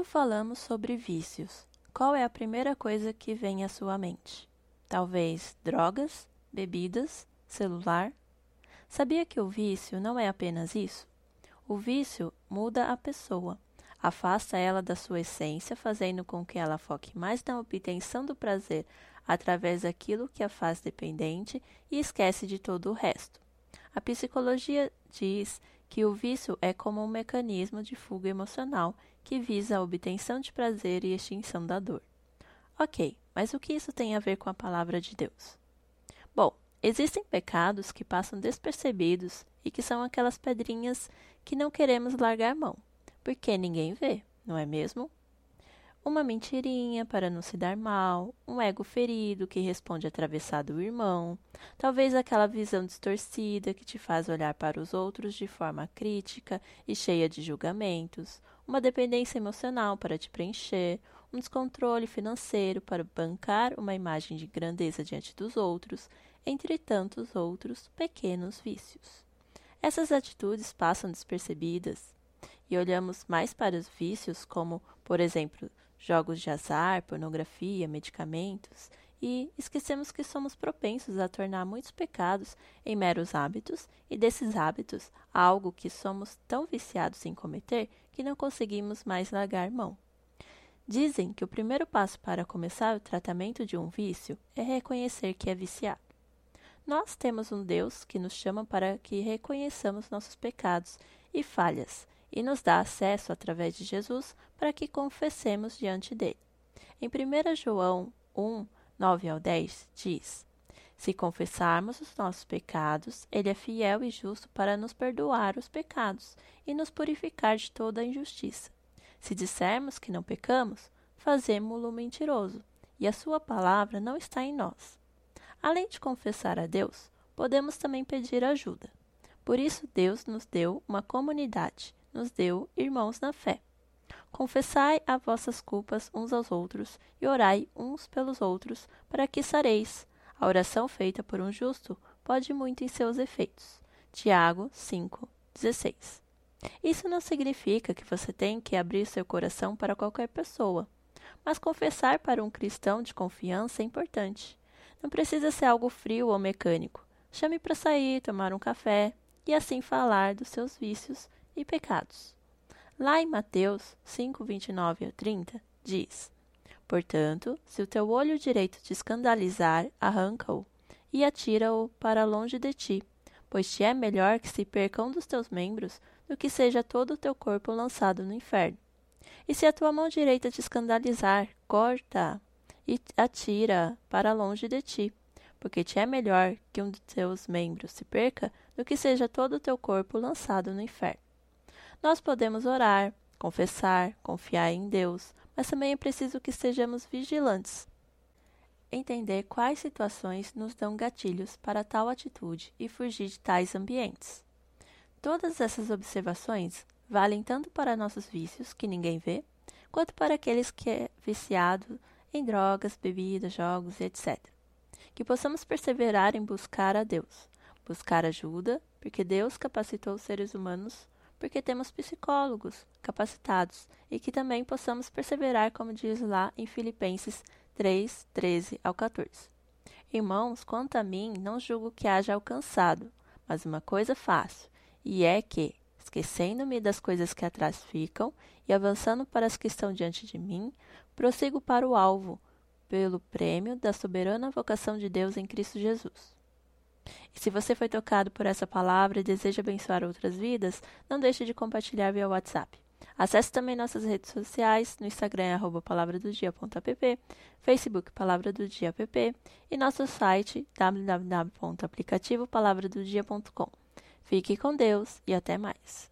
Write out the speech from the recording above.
Quando falamos sobre vícios, qual é a primeira coisa que vem à sua mente? Talvez drogas, bebidas, celular? Sabia que o vício não é apenas isso? O vício muda a pessoa, afasta ela da sua essência, fazendo com que ela foque mais na obtenção do prazer através daquilo que a faz dependente e esquece de todo o resto. A psicologia diz que o vício é como um mecanismo de fuga emocional que visa a obtenção de prazer e extinção da dor. Ok, mas o que isso tem a ver com a palavra de Deus? Bom, existem pecados que passam despercebidos e que são aquelas pedrinhas que não queremos largar mão, porque ninguém vê, não é mesmo? Uma mentirinha para não se dar mal, um ego ferido que responde atravessado o irmão, talvez aquela visão distorcida que te faz olhar para os outros de forma crítica e cheia de julgamentos, uma dependência emocional para te preencher, um descontrole financeiro para bancar uma imagem de grandeza diante dos outros, entre tantos outros pequenos vícios. Essas atitudes passam despercebidas e olhamos mais para os vícios como, por exemplo, jogos de azar, pornografia, medicamentos, e esquecemos que somos propensos a tornar muitos pecados em meros hábitos e desses hábitos algo que somos tão viciados em cometer que não conseguimos mais largar mão. Dizem que o primeiro passo para começar o tratamento de um vício é reconhecer que é viciado. Nós temos um Deus que nos chama para que reconheçamos nossos pecados e falhas e nos dá acesso através de Jesus para que confessemos diante dele. Em 1 João 1, 9 ao 10, diz: Se confessarmos os nossos pecados, ele é fiel e justo para nos perdoar os pecados e nos purificar de toda a injustiça. Se dissermos que não pecamos, fazemo-lo mentiroso, e a sua palavra não está em nós. Além de confessar a Deus, podemos também pedir ajuda. Por isso, Deus nos deu uma comunidade nos deu irmãos na fé. Confessai as vossas culpas uns aos outros e orai uns pelos outros, para que sareis. A oração feita por um justo pode muito em seus efeitos. Tiago 5:16. Isso não significa que você tem que abrir seu coração para qualquer pessoa, mas confessar para um cristão de confiança é importante. Não precisa ser algo frio ou mecânico. Chame para sair, tomar um café e assim falar dos seus vícios e pecados. Lá em Mateus 5, 29 a 30, diz: Portanto, se o teu olho direito te escandalizar, arranca-o e atira-o para longe de ti, pois te é melhor que se perca um dos teus membros do que seja todo o teu corpo lançado no inferno. E se a tua mão direita te escandalizar, corta e atira para longe de ti, porque te é melhor que um dos teus membros se perca do que seja todo o teu corpo lançado no inferno. Nós podemos orar, confessar, confiar em Deus, mas também é preciso que sejamos vigilantes. Entender quais situações nos dão gatilhos para tal atitude e fugir de tais ambientes. Todas essas observações valem tanto para nossos vícios, que ninguém vê, quanto para aqueles que é viciado em drogas, bebidas, jogos, etc. Que possamos perseverar em buscar a Deus, buscar ajuda, porque Deus capacitou os seres humanos porque temos psicólogos capacitados e que também possamos perseverar, como diz lá em Filipenses 3, 13 ao 14. Irmãos, quanto a mim, não julgo que haja alcançado, mas uma coisa faço, e é que, esquecendo-me das coisas que atrás ficam e avançando para as que estão diante de mim, prossigo para o alvo, pelo prêmio da soberana vocação de Deus em Cristo Jesus. E se você foi tocado por essa palavra e deseja abençoar outras vidas, não deixe de compartilhar via WhatsApp. Acesse também nossas redes sociais, no Instagram, arroba palavradodia.app, Facebook Palavra do Dia app e nosso site www.aplicativopalavradodia.com. Fique com Deus e até mais.